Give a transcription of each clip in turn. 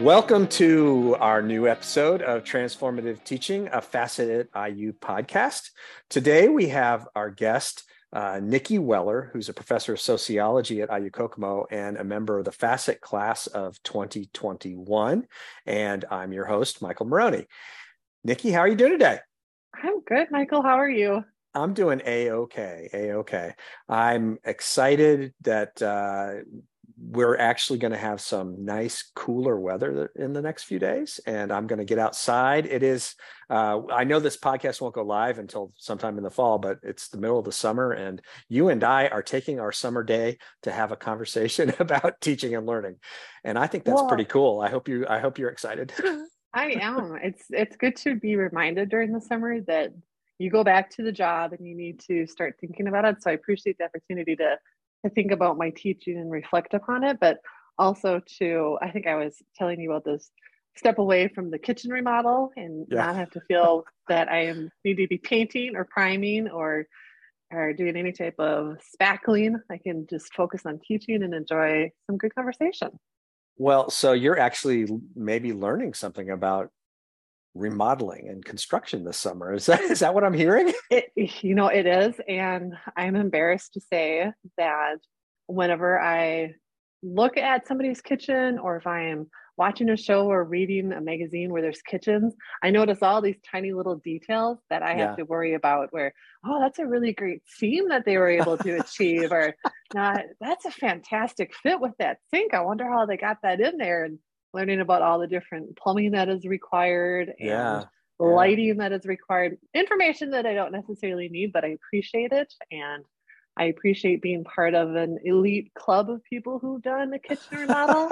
Welcome to our new episode of Transformative Teaching, a Facet IU podcast. Today we have our guest, uh, Niki Weller, who's a professor of sociology at IU Kokomo and a member of the Facet class of 2021. And I'm your host, Michael Morrone. Niki, how are you doing today? I'm good, Michael. How are you? I'm doing a okay, a okay. I'm excited that uh, we're actually going to have some nice cooler weather in the next few days and i'm going to get outside. It is uh, i know this podcast won't go live until sometime in the fall but it's the middle of the summer and you and i are taking our summer day to have a conversation about teaching and learning and i think that's well, pretty cool. I hope you i hope you're excited. I am. It's it's good to be reminded during the summer that you go back to the job and you need to start thinking about it so i appreciate the opportunity to to think about my teaching and reflect upon it, but also to, I think I was telling you about this step away from the kitchen remodel and yeah. not have to feel that I am need to be painting or priming or or doing any type of spackling. I can just focus on teaching and enjoy some good conversation. Well, so you're actually maybe learning something about remodeling and construction this summer. Is that is that what I'm hearing? It, you know, it is, and I'm embarrassed to say that whenever I look at somebody's kitchen, or if I am watching a show or reading a magazine where there's kitchens, I notice all these tiny little details that I have yeah. to worry about. Where oh, that's a really great seam that they were able to achieve, or not. that's a fantastic fit with that sink. I wonder how they got that in there, and learning about all the different plumbing that is required and yeah. lighting yeah. that is required information that i don't necessarily need but i appreciate it and i appreciate being part of an elite club of people who've done a kitchen remodel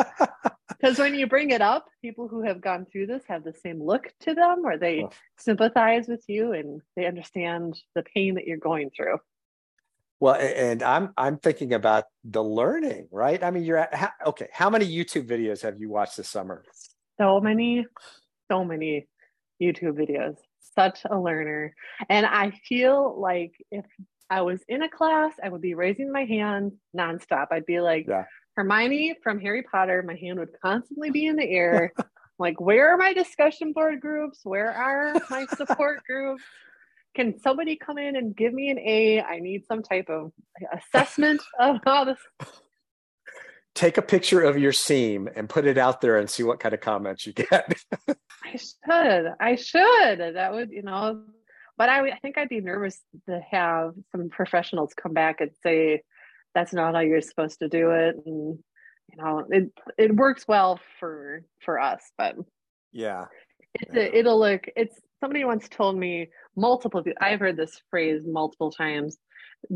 because when you bring it up people who have gone through this have the same look to them or they oh. sympathize with you and they understand the pain that you're going through well, and I'm I'm thinking about the learning, right? I mean, you're at how, okay. How many YouTube videos have you watched this summer? So many, so many YouTube videos. Such a learner, and I feel like if I was in a class, I would be raising my hand nonstop. I'd be like yeah. Hermione from Harry Potter. My hand would constantly be in the air. like, where are my discussion board groups? Where are my support groups? Can somebody come in and give me an A? I need some type of assessment of how this. Take a picture of your seam and put it out there and see what kind of comments you get. I should. I should. That would, you know, but I, I think I'd be nervous to have some professionals come back and say, that's not how you're supposed to do it. And, you know, it, it works well for, for us, but yeah, it's a, it'll look, it's, somebody once told me multiple i've heard this phrase multiple times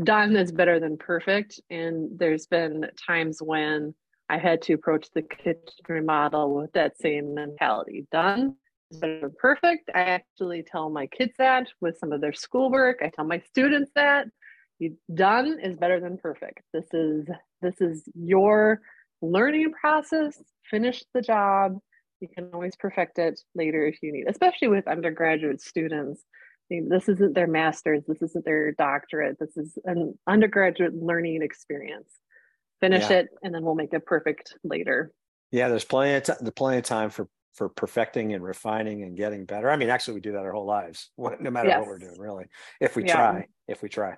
done is better than perfect. And there's been times when i had to approach the kitchen remodel with that same mentality. Done is better than perfect. I actually tell my kids that with some of their schoolwork. I tell my students that. Done is better than perfect. This is this is your learning process. Finish the job. You can always perfect it later if you need, especially with undergraduate students. This isn't their master's, this isn't their doctorate, this is an undergraduate learning experience. Finish yeah. it, and then we'll make it perfect later. Yeah, there's plenty of time. Plenty of time for for perfecting and refining and getting better. I mean, actually, we do that our whole lives, no matter yes. what we're doing, really. If we yeah. try, if we try,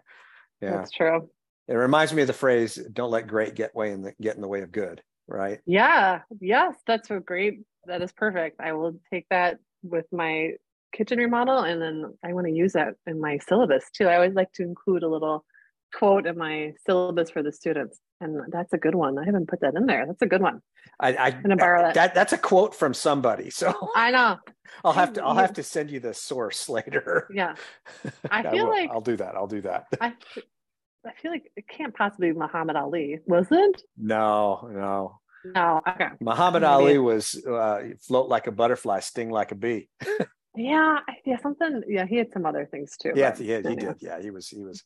yeah, that's true. It reminds me of the phrase "Don't let great get way in the get in the way of good." Right? Yeah. Yes, that's a great that is perfect. I will take that with my kitchen remodel and then I want to use that in my syllabus too. I always like to include a little quote in my syllabus for the students. And that's a good one. I haven't put that in there. That's a good one. I, I am gonna borrow that. that. That's a quote from somebody. So I know. I'll have to I'll have to send you the source later. Yeah. I feel I like I'll do that. I'll do that. I I feel like it can't possibly be Muhammad Ali, was it? No, no. No, okay. Muhammad Maybe. Ali was uh, float like a butterfly, sting like a bee. Yeah, yeah, something. Yeah, he had some other things too. Yeah, he, had, he did. Yeah, he was he was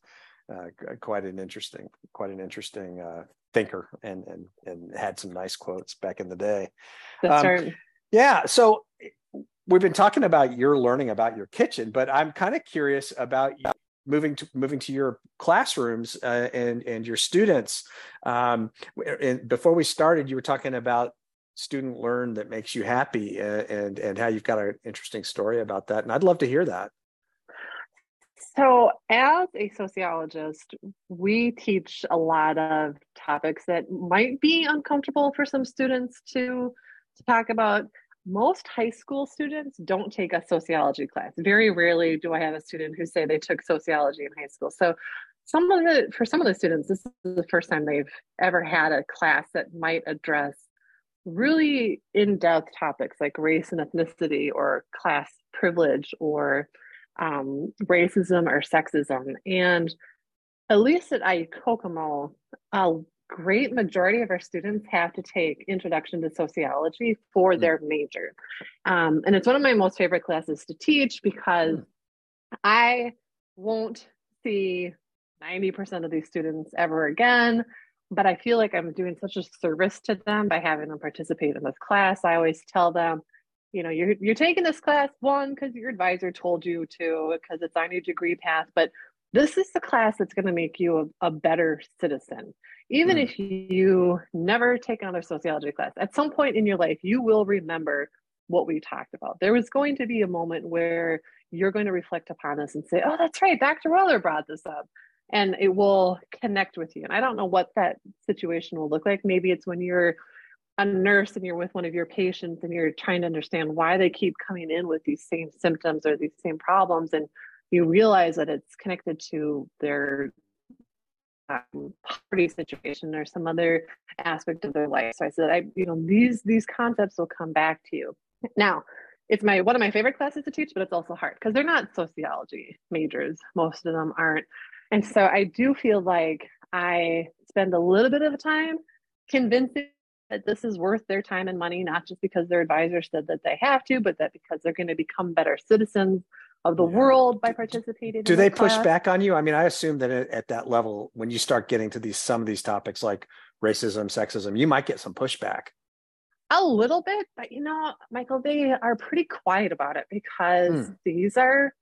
uh, quite an interesting, quite an interesting uh, thinker, and and and had some nice quotes back in the day. That's um, right. Yeah, so we've been talking about your learning about your kitchen, but I'm kind of curious about moving to moving to your classrooms uh, and and your students um, and before we started you were talking about student learn that makes you happy and, and, and how you've got an interesting story about that. And I'd love to hear that. So, as a sociologist, we teach a lot of topics that might be uncomfortable for some students to, to talk about. Most high school students don't take a sociology class. Very rarely do I have a student who say they took sociology in high school. So, some of the for some of the students, this is the first time they've ever had a class that might address really in-depth topics like race and ethnicity or class privilege or um, racism or sexism. And at least at IU Kokomo, a great majority of our students have to take Introduction to Sociology for mm. their major. Um, and it's one of my most favorite classes to teach because mm. I won't see 90% of these students ever again. But I feel like I'm doing such a service to them by having them participate in this class. I always tell them, you know you're you're taking this class one because your advisor told you to because it's on your degree path but this is the class that's going to make you a, a better citizen even mm. if you never take another sociology class at some point in your life you will remember what we talked about there was going to be a moment where you're going to reflect upon this and say oh that's right dr weller brought this up and it will connect with you. And i don't know what that situation will look like. Maybe it's when you're a nurse and you're with one of your patients and you're trying to understand why they keep coming in with these same symptoms or these same problems and you realize that it's connected to their um, poverty situation or some other aspect of their life. So i said i you know these these concepts will come back to you. Now it's my one of my favorite classes to teach but it's also hard because they're not sociology majors. Most of them aren't and so i do feel like i spend a little bit of time convincing that this is worth their time and money, not just because their advisor said that they have to, but that because they're going to become better citizens of the yeah. world by participating. Do they push class. back on you? I mean, I assume that at that level, when you start getting to these some of these topics like racism, sexism, you might get some pushback. A little bit, but you know, Michael, they are pretty quiet about it because hmm. these are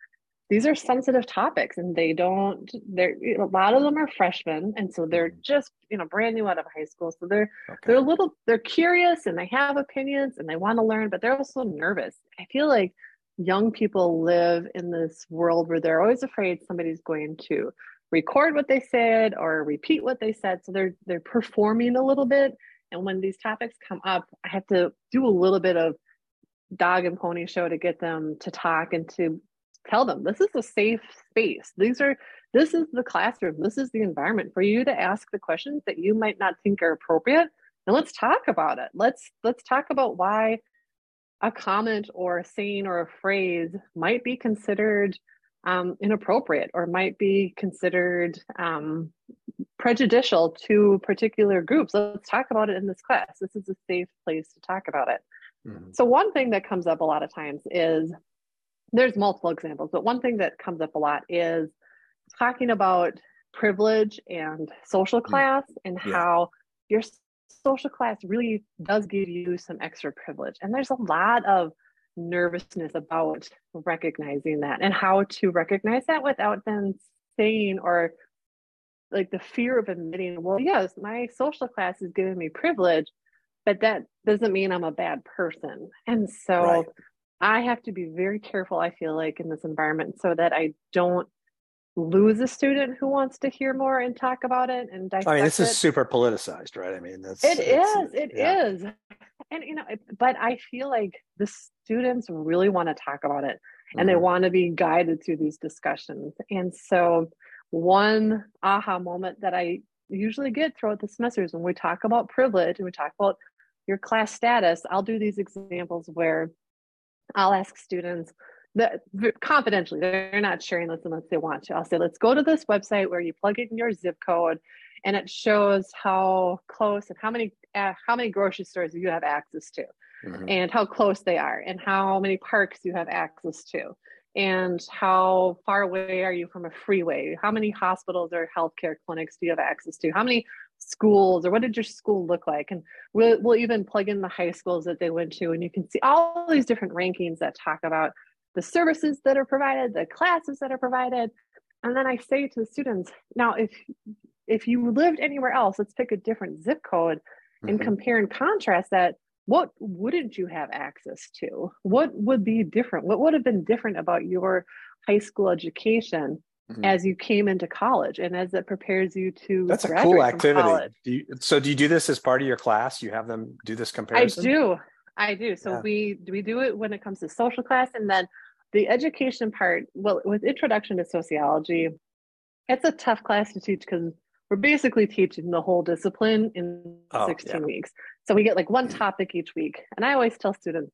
these are sensitive topics and they don't they're a lot of them are freshmen and so they're mm-hmm. just you know brand new out of high school so they're okay. they're a little they're curious and they have opinions and they want to learn but they're also nervous i feel like young people live in this world where they're always afraid somebody's going to record what they said or repeat what they said so they're they're performing a little bit and when these topics come up i have to do a little bit of dog and pony show to get them to talk and to tell them this is a safe space. These are this is the classroom. This is the environment for you to ask the questions that you might not think are appropriate. And let's talk about it. Let's let's talk about why a comment or a saying or a phrase might be considered um, inappropriate or might be considered um, prejudicial to particular groups. Let's talk about it in this class. This is a safe place to talk about it. Mm-hmm. So, one thing that comes up a lot of times is there's multiple examples, but one thing that comes up a lot is talking about privilege and social mm. class and yeah. how your social class really does give you some extra privilege. And there's a lot of nervousness about recognizing that and how to recognize that without them saying or like the fear of admitting, well, yes, my social class is giving me privilege, but that doesn't mean I'm a bad person. And so right. I have to be very careful, I feel like, in this environment so that I don't lose a student who wants to hear more and talk about it and I mean, this it. is super politicized, right? I mean, that's it is, it yeah. is, and you know, but I feel like the students really want to talk about it, and mm-hmm. they want to be guided through these discussions. And so, one aha moment that I usually get throughout the semesters when we talk about privilege and we talk about your class status, I'll do these examples where I'll ask students that confidentially, they're not sharing this unless they want to. I'll say, let's go to this website where you plug in your zip code and it shows how close and how many uh, how many grocery stores you have access to mm-hmm. and how close they are and how many parks you have access to and how far away are you from a freeway how many hospitals or healthcare clinics do you have access to how many schools or what did your school look like and we'll, we'll even plug in the high schools that they went to and you can see all these different rankings that talk about the services that are provided the classes that are provided and then i say to the students now if if you lived anywhere else let's pick a different zip code and mm-hmm. compare and contrast that what wouldn't you have access to? What would be different? What would have been different about your high school education mm-hmm. as you came into college and as it prepares you to that's a cool activity. do you, so do you do this as part of your class? You have them do this comparison i do. i do. So yeah. we we do it when it comes to social class and then the education part well with introduction to sociology it's a tough class to teach because we're basically teaching the whole discipline in oh, 16 yeah. weeks. So we get like one topic each week. And i always tell students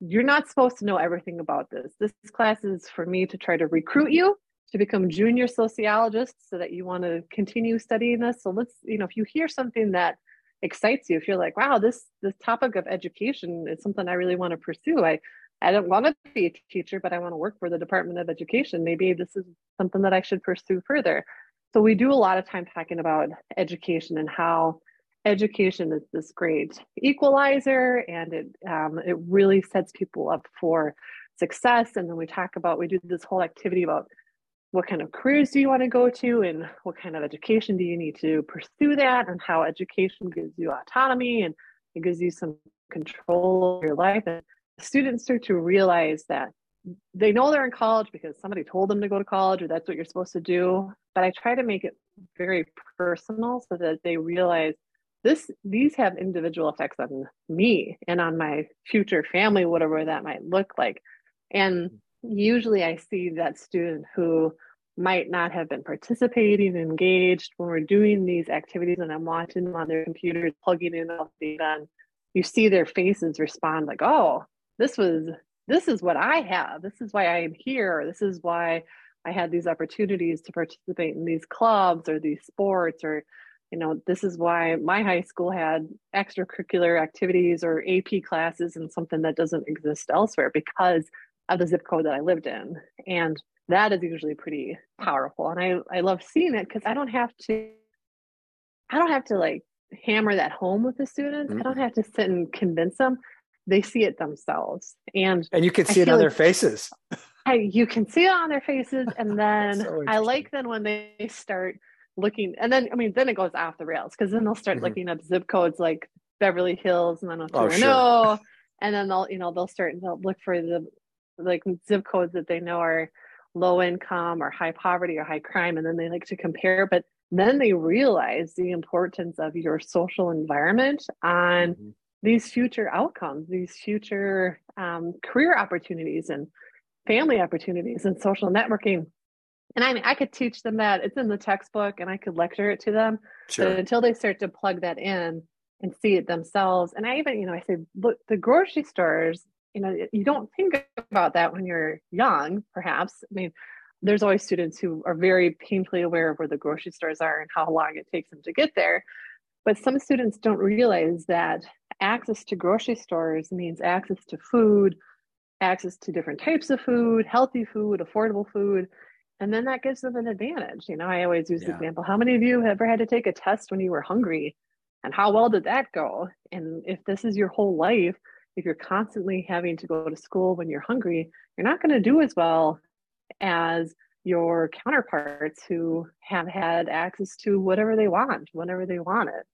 you're not supposed to know everything about this. This class is for me to try to recruit you to become junior sociologists so that you want to continue studying this. So let's, you know, if you hear something that excites you, if you're like, wow, this this topic of education is something I really want to pursue. I I don't want to be a teacher, but I want to work for the Department of Education. Maybe this is something that I should pursue further. So we do a lot of time talking about education and how education is this great equalizer and it um, it really sets people up for success. And then we talk about we do this whole activity about what kind of careers do you want to go to and what kind of education do you need to pursue that and how education gives you autonomy and it gives you some control of your life. And students start to realize that they know they're in college because somebody told them to go to college or that's what you're supposed to do. But i try to make it very personal so that they realize this these have individual effects on me and on my future family whatever that might look like. And usually I see that student who might not have been participating, engaged when we're doing these activities and I'm watching them on their computers, plugging in all the data, and you see their faces respond like, oh, this was this is what I have. This is why I am here. This is why I had these opportunities to participate in these clubs or these sports or you know this is why my high school had extracurricular activities or ap classes and something that doesn't exist elsewhere because of the zip code that I lived in. And that is usually pretty powerful. And I, I love seeing it because I don't have to, I don't have to like hammer that home with the students. Mm-hmm. I don't have to sit and convince them. They see it themselves. And and you can see it on like, their faces. I, you can see it on their faces. And then so I like then when they start looking and then I mean then it goes off the rails because then they'll start mm-hmm. looking up zip codes like Beverly Hills and then oh, sure. no. And then they'll, you know, they'll start and they'll look for the like zip codes that they know are low income or high poverty or high crime and then they like to compare but then they realize the importance of your social environment on mm-hmm. these future outcomes these future um, career opportunities and family opportunities and social networking and i mean i could teach them that it's in the textbook and i could lecture it to them sure. but until they start to plug that in and see it themselves and i even you know i say look the grocery stores you know you don't think about that when you're young perhaps. I mean there's always students who are very painfully aware of where the grocery stores are and how long it takes them to get there. But some students don't realize that access to grocery stores means access to food access to different types of food healthy food affordable food and then that gives them an advantage. You know i always use yeah. the example how many of you have ever had to take a test when you were hungry? And how well did that go? And if this is your whole life if you're constantly having to go to school when you're hungry, you're not going to do as well as your counterparts who have had access to whatever they want whenever they want it.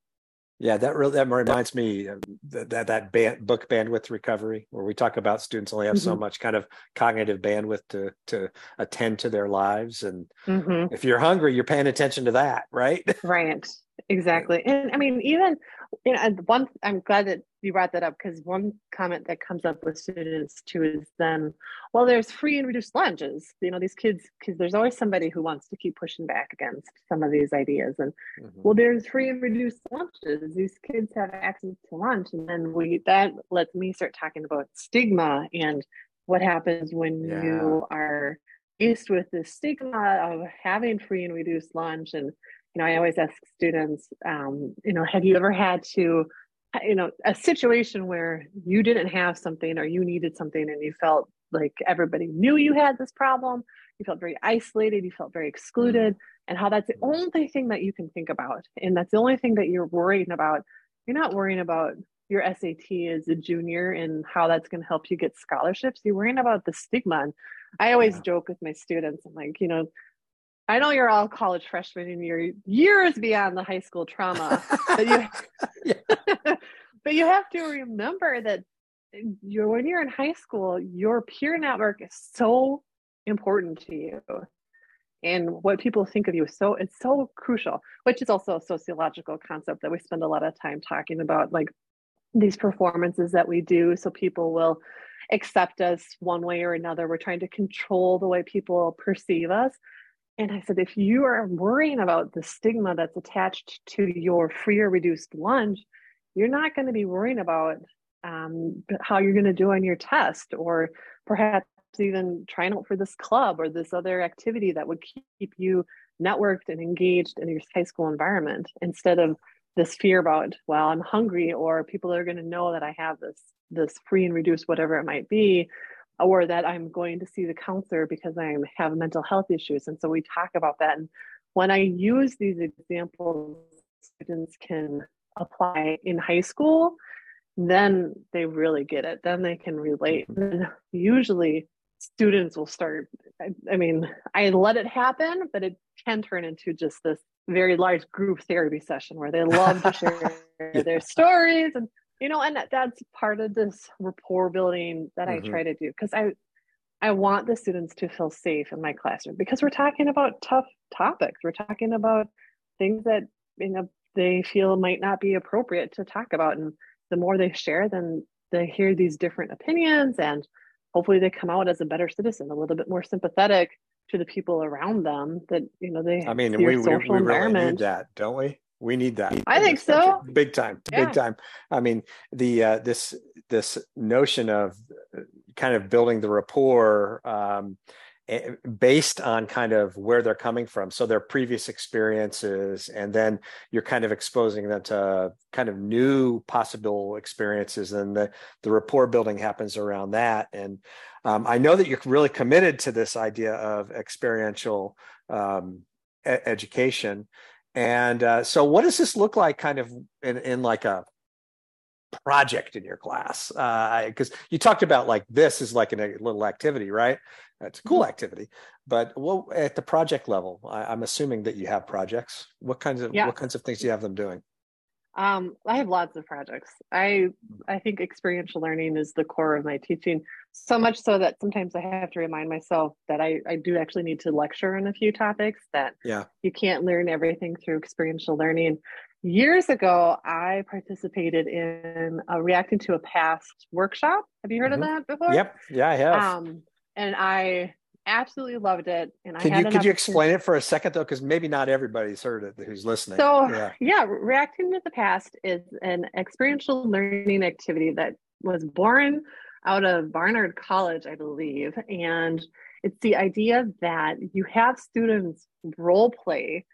Yeah, that really that reminds me that that, that band, book bandwidth recovery, where we talk about students only have mm-hmm. so much kind of cognitive bandwidth to to attend to their lives, and mm-hmm. if you're hungry, you're paying attention to that, right? Right exactly. And i mean even you know one i'm glad that you brought that up because one comment that comes up with students too is then well there's free and reduced lunches. You know these kids because there's always somebody who wants to keep pushing back against some of these ideas and mm-hmm. well there's free and reduced lunches. These kids have access to lunch. And then we that lets me start talking about stigma and what happens when yeah. you are faced with the stigma of having free and reduced lunch and you know, I always ask students, um, you know, have you ever had to, you know, a situation where you didn't have something or you needed something and you felt like everybody knew you had this problem, you felt very isolated, you felt very excluded, and how that's the only thing that you can think about. And that's the only thing that you're worrying about. You're not worrying about your SAT as a junior and how that's going to help you get scholarships. You're worrying about the stigma. And I always yeah. joke with my students, I'm like, you know, I know you're all college freshmen and you're years beyond the high school trauma, but you, but you have to remember that you're when you're in high school, your peer network is so important to you. And what people think of you is so it's so crucial, which is also a sociological concept that we spend a lot of time talking about, like these performances that we do so people will accept us one way or another. We're trying to control the way people perceive us. And I said, if you are worrying about the stigma that's attached to your free or reduced lunch, you're not going to be worrying about um, how you're going to do on your test, or perhaps even trying out for this club or this other activity that would keep you networked and engaged in your high school environment instead of this fear about, well, I'm hungry, or people are going to know that I have this this free and reduced whatever it might be or that I'm going to see the counselor because I have mental health issues. And so we talk about that. And when I use these examples, students can apply in high school, then they really get it. Then they can relate. Mm-hmm. And usually students will start, I, I mean, I let it happen, but it can turn into just this very large group therapy session where they love to share yeah. their stories and you know and that's part of this rapport building that mm-hmm. i try to do because i i want the students to feel safe in my classroom because we're talking about tough topics. We're talking about things that you know they feel might not be appropriate to talk about. And the more they share then they hear these different opinions and hopefully they come out as a better citizen a little bit more sympathetic to the people around them that you know they i mean we, we, we really need that don't we we need that. I think so. Big time. Yeah. Big time. I mean, the uh, this this notion of uh, kind of building the rapport um, based on kind of where they're coming from so their previous experiences and then you're kind of exposing them to kind of new possible experiences and the the rapport building happens around that and um, i know that you're really committed to this idea of experiential um, education and uh, so, what does this look like, kind of in, in like a project in your class? Because uh, you talked about like this is like a little activity, right? It's a cool mm-hmm. activity, but what at the project level? I, am assuming that you have projects. What kinds of yeah. what kinds of things do you have them doing? Um, I have lots of projects. I I think experiential learning is the core of my teaching. So much so that sometimes I have to remind myself that I, I do actually need to lecture on a few topics that yeah. you can't learn everything through experiential learning. Years ago, I participated in a reacting to a past workshop. Have you heard mm-hmm. of that before? Yep. Yeah, I have. Um, and I absolutely loved it. And can I you could you explain it for a second though, because maybe not everybody's heard it who's listening. So yeah. yeah, reacting to the past is an experiential learning activity that was born out of Barnard College, I believe, and it's the idea that you have students role play,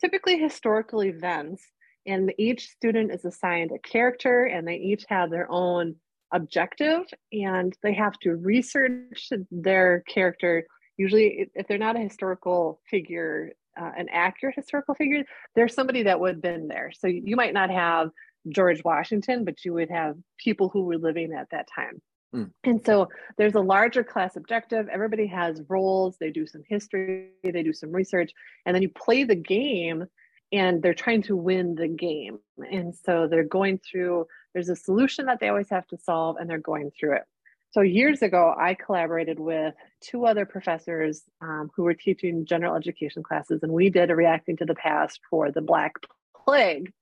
typically historical events, and each student is assigned a character, and they each have their own objective and they have to research their character usually if they're not a historical figure uh, an accurate historical figure there's somebody that would have been there. So you might not have george washington but you would have people who were living at that time. Mm. and so there's a larger class objective. Everybody has roles. They do some history. They do some research. And then you play the game and they're trying to win the game. And so they're going through there's a solution that they always have to solve and they're going through it so years ago, I collaborated with two other professors um, who were teaching general education classes, and we did a reacting to the past for the Black Plague.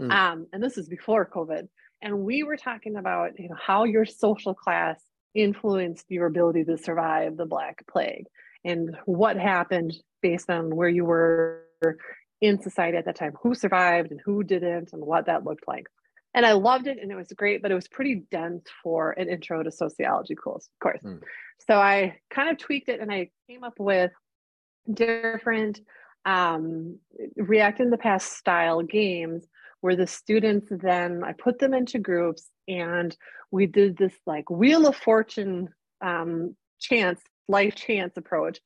Mm. Um, and this is before COVID. And we were talking about you know, how your social class influenced your ability to survive the Black Plague and what happened based on where you were in society at that time, who survived and who didn't, and what that looked like and I loved it and it was great, but it was pretty dense for an intro to sociology course, course. Mm. So I kind of tweaked it and I came up with different um, reacting the past style games where the students then I put them into groups and we did this like wheel of fortune um, chance, life chance approach.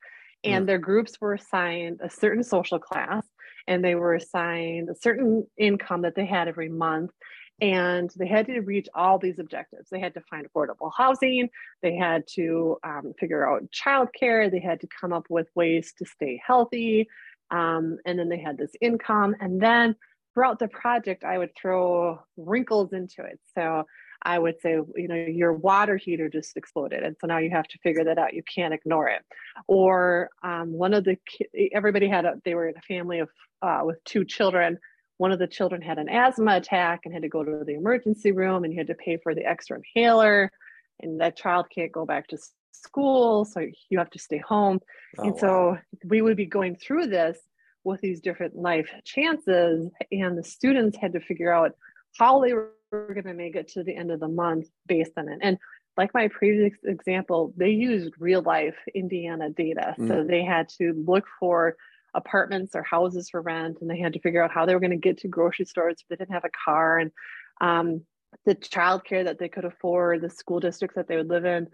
And mm. their groups were assigned a certain social class and they were assigned a certain income that they had every month and they had to reach all these objectives. They had to find affordable housing, they had to um, figure out childcare, they had to come up with ways to stay healthy, um, and then they had this income, and then throughout the project, I would throw wrinkles into it. So I would say, you know, your water heater just exploded. And so now you have to figure that out. You can't ignore it. Or um, one of the, everybody had, a, they were in a family of, uh, with two children. One of the children had an asthma attack and had to go to the emergency room and you had to pay for the extra inhaler. And that child can't go back to school. So you have to stay home. Oh, and so wow. we would be going through this with these different life chances. And the students had to figure out how they were going to make it to the end of the month based on it. And like my previous example, they used real life Indiana data. Mm. So they had to look for apartments or houses for rent and they had to figure out how they were going to get to grocery stores if they didn't have a car and um, the childcare that they could afford, the school districts that they would live in.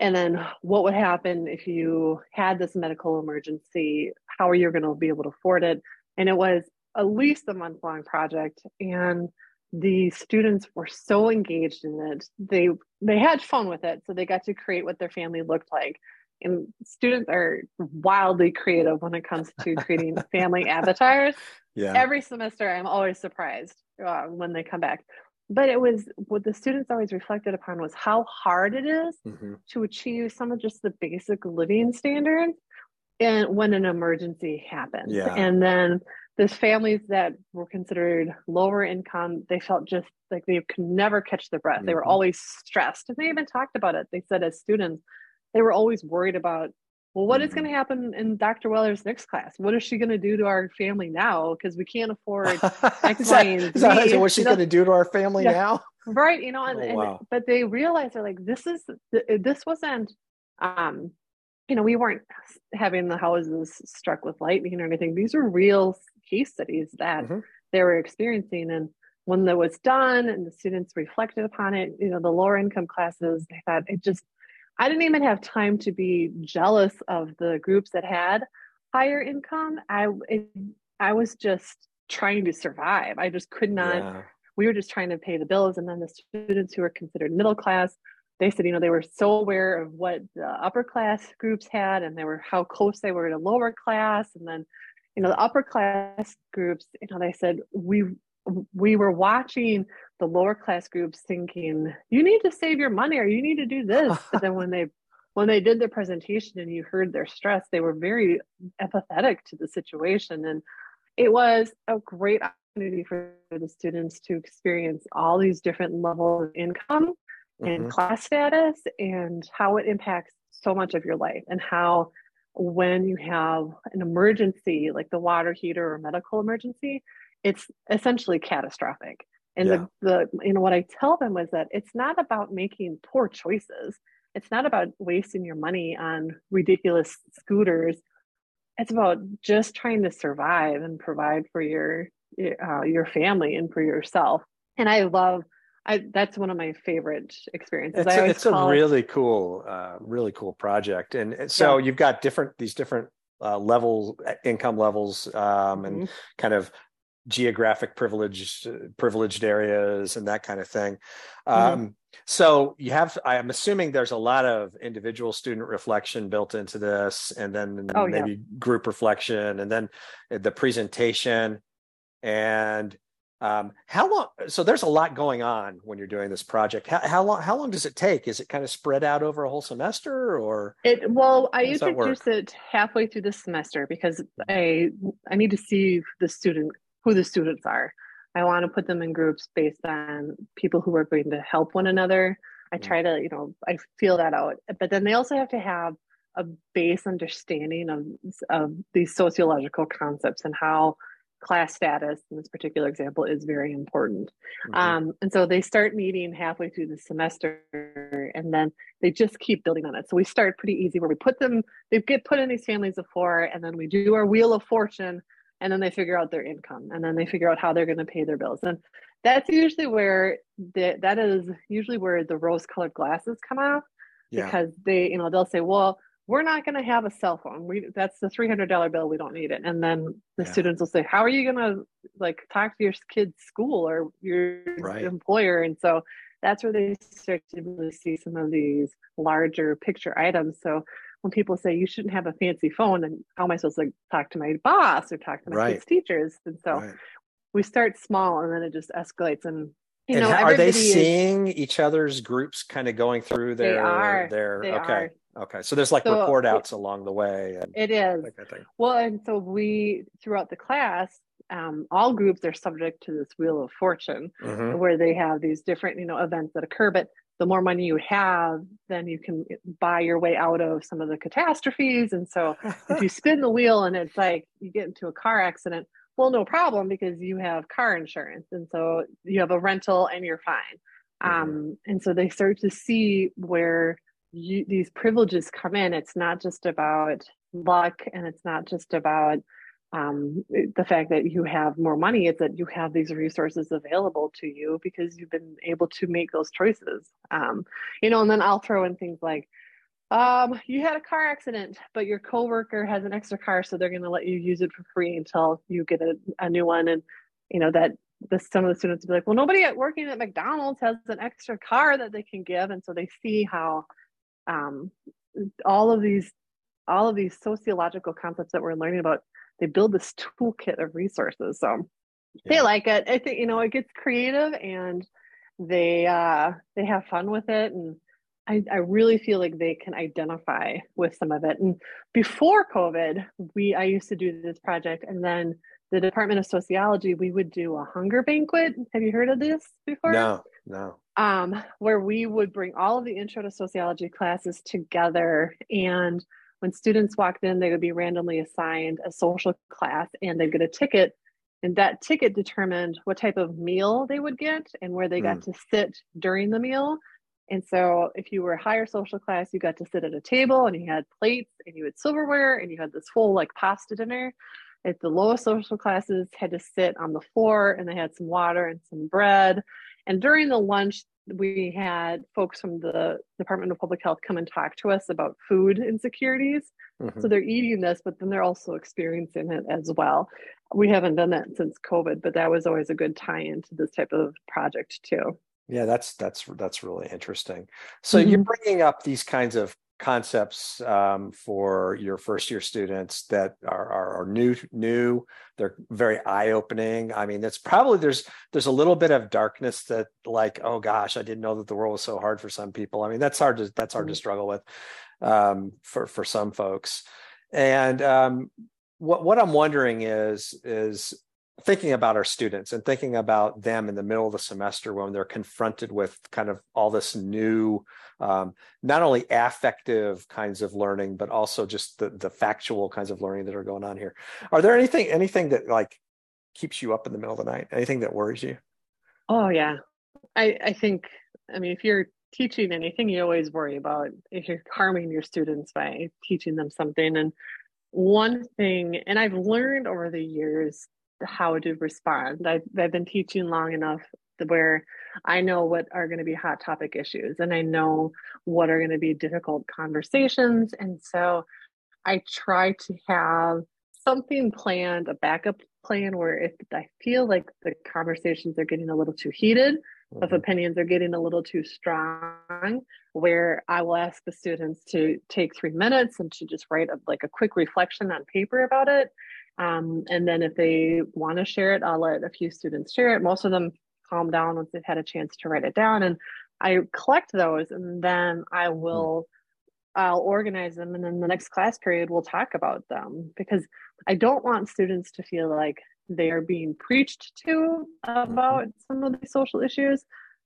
And then what would happen if you had this medical emergency? How are you going to be able to afford it? And it was at least a month long project. And the students were so engaged in it they they had fun with it so they got to create what their family looked like and students are wildly creative when it comes to creating family avatars yeah every semester i'm always surprised uh, when they come back but it was what the students always reflected upon was how hard it is mm-hmm. to achieve some of just the basic living standards and when an emergency happens yeah. and then those families that were considered lower income, they felt just like they could never catch their breath. Mm-hmm. They were mm-hmm. always stressed. And they even talked about it. They said as students, they were always worried about, well, what mm-hmm. is going to happen in Dr. Weller's next class? What is she going to do to our family now? Because we can't afford X, is that, and Z. Is that what she's going to do to our family yeah. now? Right. You know, and, oh, wow. and, but they realized they're like, this is, this wasn't, um, you know, we weren't having the houses struck with lightning or anything. These are real case studies that mm-hmm. they were experiencing. And when that was done and the students reflected upon it, you know, the lower income classes, they thought it just, I didn't even have time to be jealous of the groups that had higher income. I, it, I was just trying to survive. I just could not, yeah. we were just trying to pay the bills. And then the students who were considered middle class, they said, you know, they were so aware of what the upper class groups had and they were how close they were to lower class. And then you know the upper class groups you know they said we we were watching the lower class groups thinking you need to save your money or you need to do this. But then when they when they did their presentation and you heard their stress they were very empathetic to the situation. And it was a great opportunity for the students to experience all these different levels of income and mm-hmm. class status and how it impacts so much of your life and how when you have an emergency like the water heater or medical emergency it's essentially catastrophic and yeah. the, the you know what i tell them is that it's not about making poor choices it's not about wasting your money on ridiculous scooters it's about just trying to survive and provide for your uh, your family and for yourself and i love I, that's one of my favorite experiences. It's, a, it's a really cool, uh, really cool project. And so yeah. you've got different these different uh, levels, income levels, um, mm-hmm. and kind of geographic privileged privileged areas and that kind of thing. Mm-hmm. Um, so you have, I'm assuming there's a lot of individual student reflection built into this, and then oh, maybe yeah. group reflection, and then the presentation and um, how long? So there's a lot going on when you're doing this project. How, how, long? How long does it take? Is it kind of spread out over a whole semester, or it? Well, I introduce it halfway through the semester because I I need to see the student who the students are. I want to put them in groups based on people who are going to help one another. I mm. try to, you know, I feel that out. But then they also have to have a base understanding of of these sociological concepts and how class status in this particular example is very important. Mm-hmm. Um, and so they start meeting halfway through the semester and then they just keep building on it. So we start pretty easy where we put them, they get put in these families of four, and then we do our wheel of fortune, and then they figure out their income, and then they figure out how they're going to pay their bills. And that's usually where the, that is usually where the rose colored glasses come off yeah. because they, you know, they'll say, well, we're not going to have a cell phone. We that's the three hundred dollar bill. We don't need it. And then the yeah. students will say, "How are you going to like talk to your kid's school or your right. employer?" And so that's where they start to really see some of these larger picture items. So when people say you shouldn't have a fancy phone, and how am I supposed to talk to my boss or talk to my right. kids' teachers? And so right. we start small and then it just escalates and you and know how, are they everybody is- seeing each other's groups kind of going through their They are. their they okay are. okay so there's like So report it- outs along the way and it is of Well, and so we, throughout the class, um, all groups are subject to this wheel of fortune Mhm. where they have these different, you know, events that occur. But the more money you have, then you can buy your way out of some of the catastrophes. And so if you spin the wheel and it's like you get into a car accident, well, no problem because you have car insurance. And so you have a rental and you're fine. Mhm. Um, and so they start to see where you, these privileges come in. It's not just about luck and it's not just about um, the fact that you have more money. It's that you have these resources available to you because you've been able to make those choices. Um, you know, and then I'll throw in things like, um, you had a car accident, but your coworker has an extra car, so they're going to let you use it for free until you get a, a new one. And you know that the, some of the students will be like, well, nobody at working at McDonald's has an extra car that they can give, and so they see how um, all of these all of these sociological concepts that we're learning about they build this toolkit of resources. So they like it. I think you know it gets creative and they uh they have fun with it and I, I really feel like they can identify with some of it. And before COVID, we I used to do this project and then the Department of Sociology, we would do a hunger banquet. Have you heard of this before? no no um, where we would bring all of the intro to sociology classes together. And when students walked in, they would be randomly assigned a social class and they'd get a ticket. And that ticket determined what type of meal they would get and where they got mm. to sit during the meal. And so if you were a higher social class, you got to sit at a table and you had plates and you had silverware and you had this whole like pasta dinner. At the lowest social classes had to sit on the floor and they had some water and some bread. And during the lunch, we had folks from the Department of Public Health come and talk to us about food insecurities. Mhm. So they're eating this, but then they're also experiencing it as well. We haven't done that since COVID, but that was always a good tie into this type of project too. Yeah, that's that's that's really interesting. So you're Mhm. bringing up these kinds of concepts um, for your first year students that are, are are new new. They're very eye opening. I mean, it's probably there's there's a little bit of darkness that like oh gosh, I didn't know that the world was so hard for some people. I mean, that's hard to that's hard to Mhm. struggle with um, for for some folks. And um, what what I'm wondering is is thinking about our students and thinking about them in the middle of the semester when they're confronted with kind of all this new um, not only affective kinds of learning but also just the the factual kinds of learning that are going on here. Are there anything anything that like keeps you up in the middle of the night? Anything that worries you? Oh yeah. I I think I mean if you're teaching anything you always worry about if you're harming your students by teaching them something. And one thing and I've learned over the years how to respond. I've, I've been teaching long enough where I know what are going to be hot topic issues and I know what are going to be difficult conversations and so I try to have something planned, a backup plan where if I feel like the conversations are getting a little too heated, if Mhm. opinions are getting a little too strong, where I will ask the students to take three minutes and to just write a, like a quick reflection on paper about it. Um, and then if they want to share it, I'll let a few students share it. Most of them calm down once they've had a chance to write it down. And I collect those and then I will I'll organize them and then the next class period we'll talk about them because I don't want students to feel like they are being preached to about some of these social issues.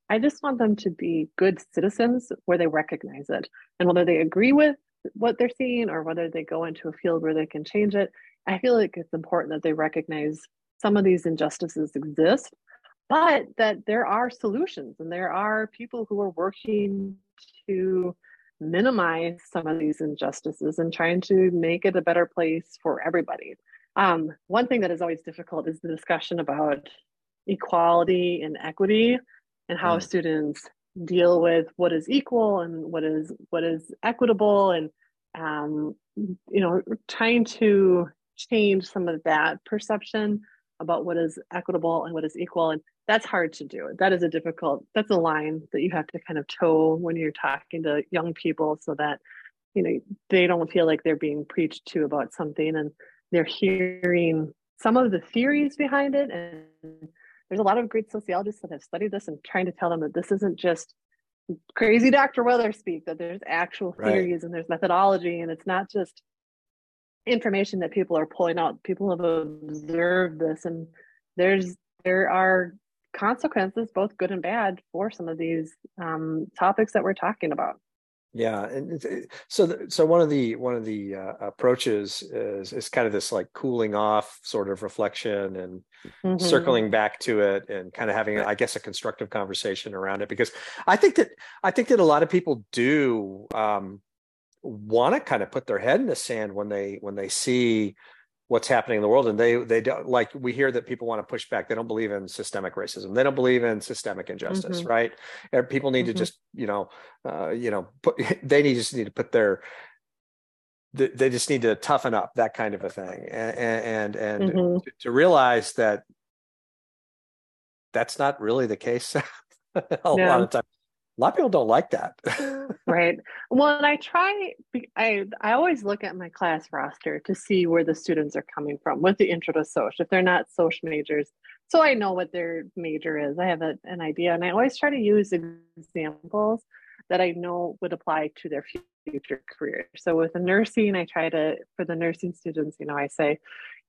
I just want them to be good citizens where they recognize it. And whether they agree with what they're seeing or whether they go into a field where they can change it, I feel like it's important that they recognize some of these injustices exist, but that there are solutions and there are people who are working to minimize some of these injustices and trying to make it a better place for everybody. Um, one thing that is always difficult is the discussion about equality and equity and how Mm. students deal with what is equal and what is what is equitable and um, you know trying to change some of that perception about what is equitable and what is equal and that's hard to do that is a difficult that's a line that you have to kind of toe when you're talking to young people so that you know they don't feel like they're being preached to about something and they're hearing some of the theories behind it and there's a lot of great sociologists that have studied this and trying to tell them that this isn't just crazy Dr. Weller speak, that there's actual theories right. and there's methodology and it's not just information that people are pulling out. People have observed this and there's there are consequences, both good and bad, for some of these um, topics that we're talking about. Yeah, and so so one of the one of the uh, approaches is is kind of this like cooling off sort of reflection and mm-hmm. circling back to it and kind of having I guess a constructive conversation around it because I think that I think that a lot of people do um, want to kind of put their head in the sand when they when they see what's happening in the world and they they don't like we hear that people want to push back they don't believe in systemic racism they don't believe in systemic injustice mm-hmm. right people need mm-hmm. to just you know uh, you know put they need just need to put their they just need to toughen up that kind of a thing and and, and mm-hmm. to, to, realize that that's not really the case a yeah. lot of times a lot of people don't like that right? Well and i try i i always look at my class roster to see where the students are coming from with the intro to social if they're not social majors so i know what their major is. I have a, an idea and i always try to use examples that i know would apply to their future career. So with the nursing i try to for the nursing students you know i say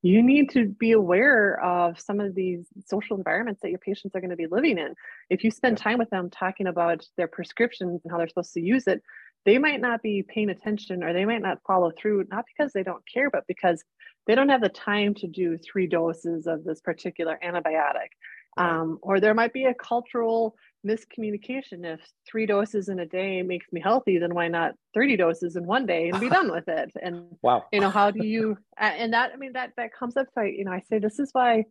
you need to be aware of some of these social environments that your patients are going to be living in. If you spend time with them talking about their prescriptions and how they're supposed to use it, they might not be paying attention or they might not follow through, not because they don't care, but because they don't have the time to do three doses of this particular antibiotic. Um, or there might be a cultural miscommunication. If three doses in a day makes me healthy, then why not 30 doses in one day and be done with it? And wow, you know, how do you, and that, I mean, that, that comes up. So I, you know, I say, this is why,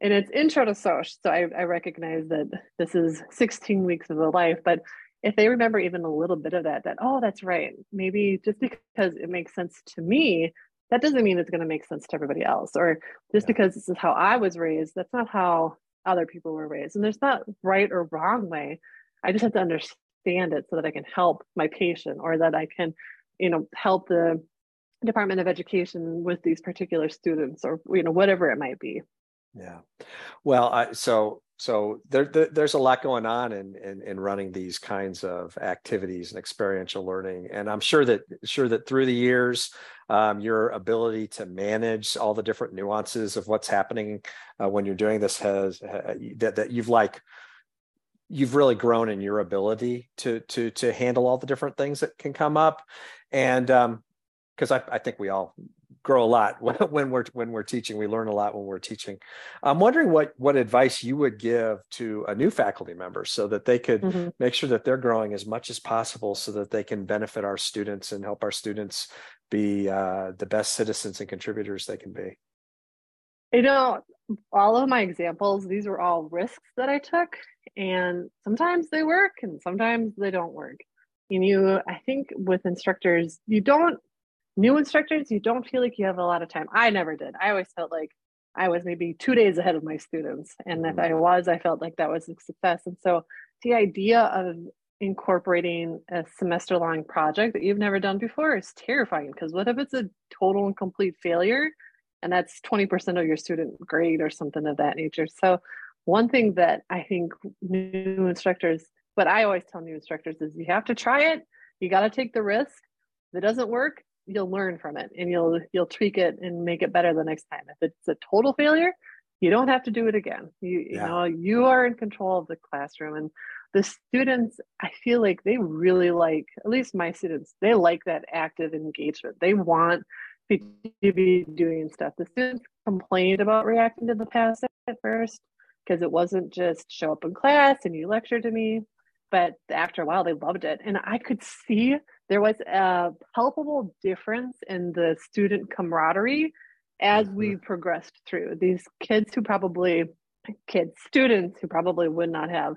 and it's intro to soc. So I, I recognize that this is 16 weeks of the life, but if they remember even a little bit of that, that, oh, that's right. Maybe just because it makes sense to me, that doesn't mean it's going to make sense to everybody else. Or just yeah. because this is how I was raised, that's not how other people were raised. And there's not right or wrong way. I just have to understand it so that I can help my patient or that I can, you know, help the Department of Education with these particular students or you know whatever it might be. Yeah. Well, I, so so there, there, there's a lot going on in, in, in running these kinds of activities and experiential learning. And i'm sure that sure that through the years um, your ability to manage all the different nuances of what's happening uh, when you're doing this has uh, that, that you've like you've really grown in your ability to to to handle all the different things that can come up. And um because I, I think we all grow a lot when we're when we're teaching. We learn a lot when we're teaching. I'm wondering what what advice you would give to a new faculty member so that they could mm-hmm. make sure that they're growing as much as possible so that they can benefit our students and help our students be uh, the best citizens and contributors they can be. You know, all of my examples, these were all risks that I took, and sometimes they work and sometimes they don't work. And you, I think with instructors, you don't new instructors, you don't feel like you have a lot of time. I never did. I always felt like I was maybe two days ahead of my students. And if mm-hmm. I was, I felt like that was a success. And so the idea of incorporating a semester long project that you've never done before is terrifying because what if it's a total and complete failure? And that's 20% of your student grade or something of that nature. So, one thing that I think new instructors, but I always tell new instructors is you have to try it. You got to take the risk. If it doesn't work, you'll learn from it and you'll you'll tweak it and make it better the next time. If it's a total failure, you don't have to do it again. You yeah. you know you are in control of the classroom and the students I feel like they really like at least my students they like that active engagement. They want to be doing stuff. The students complained about reacting to the past at first because it wasn't just show up in class and you lecture to me but after a while they loved it and i could see there was a palpable difference in the student camaraderie as we mm-hmm. progressed through these kids who probably kids students who probably would not have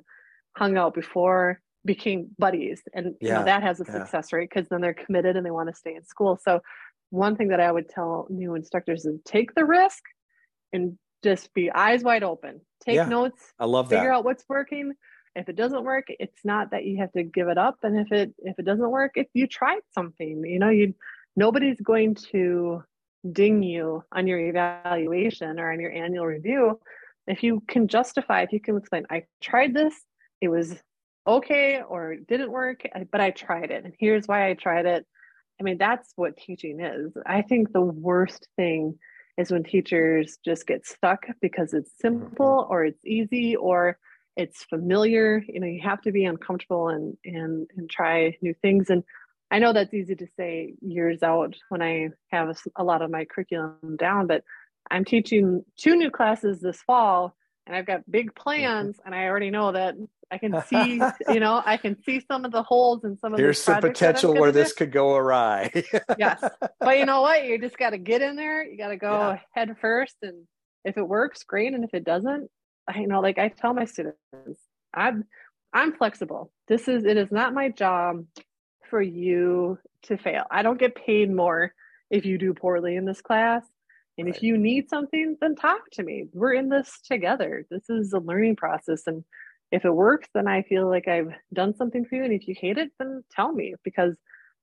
hung out before became buddies and yeah, you know, that has a success yeah. rate because then they're committed and they want to stay in school so one thing that i would tell new instructors is take the risk and just be eyes wide open take yeah, notes i love figure that. out what's working if it doesn't work it's not that you have to give it up. And if it if it doesn't work if you tried something you know you nobody's going to ding you on your evaluation or on your annual review. If you can justify if you can explain i tried this it was okay or it didn't work but i tried it and here's why i tried it. I mean that's what teaching is. I think the worst thing is when teachers just get stuck because it's simple mm-hmm. or it's easy or it's familiar you know you have to be uncomfortable and and and try new things. And i know that's easy to say years out when i have a, a lot of my curriculum down but i'm teaching two new classes this fall and i've got big mm-hmm. plans and i already know that i can see you know i can see some of the holes in some of there's some potential where this could go awry. Yes. But you know what? You just got to get in there you got to go yeah. head first and if it works great and if it doesn't I know, like I tell my students, I'm I'm flexible. This is it is not my job for you to fail. I don't get paid more if you do poorly in this class. And right. if you need something, then talk to me. We're in this together. This is a learning process. And if it works, then I feel like I've done something for you. And if you hate it, then tell me because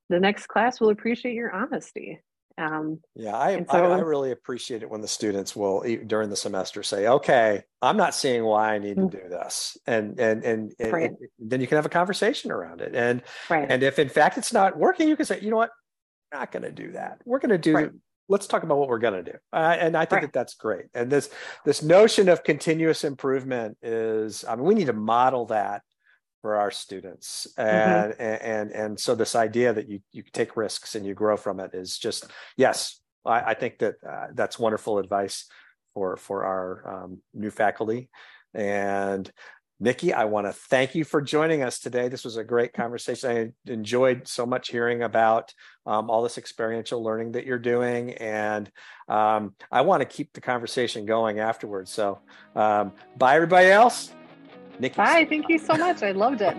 the next class will appreciate your honesty. Um, yeah, I, so, I, I really appreciate it when the students will during the semester say, "Okay, I'm not seeing why I need to mm. do this," and and and, and, right. and then you can have a conversation around it. And right. and if in fact it's not working, you can say, "You know what? We're not going to do that. We're going to do." Right. Let's talk about what we're going to do, uh, and I think that that's great. And this this notion of continuous improvement is, I mean, we need to model that for our students. Mm-hmm. and, mm-hmm. and, and and so this idea that you you take risks and you grow from it is just yes i, I think that uh, that's wonderful advice for for our um, new faculty. And Niki i want to thank you for joining us today. This was a great conversation. I enjoyed so much hearing about um, all this experiential learning that you're doing. And um, i want to keep the conversation going afterwards. So um, bye everybody else Niki. Thank you so much. I loved it.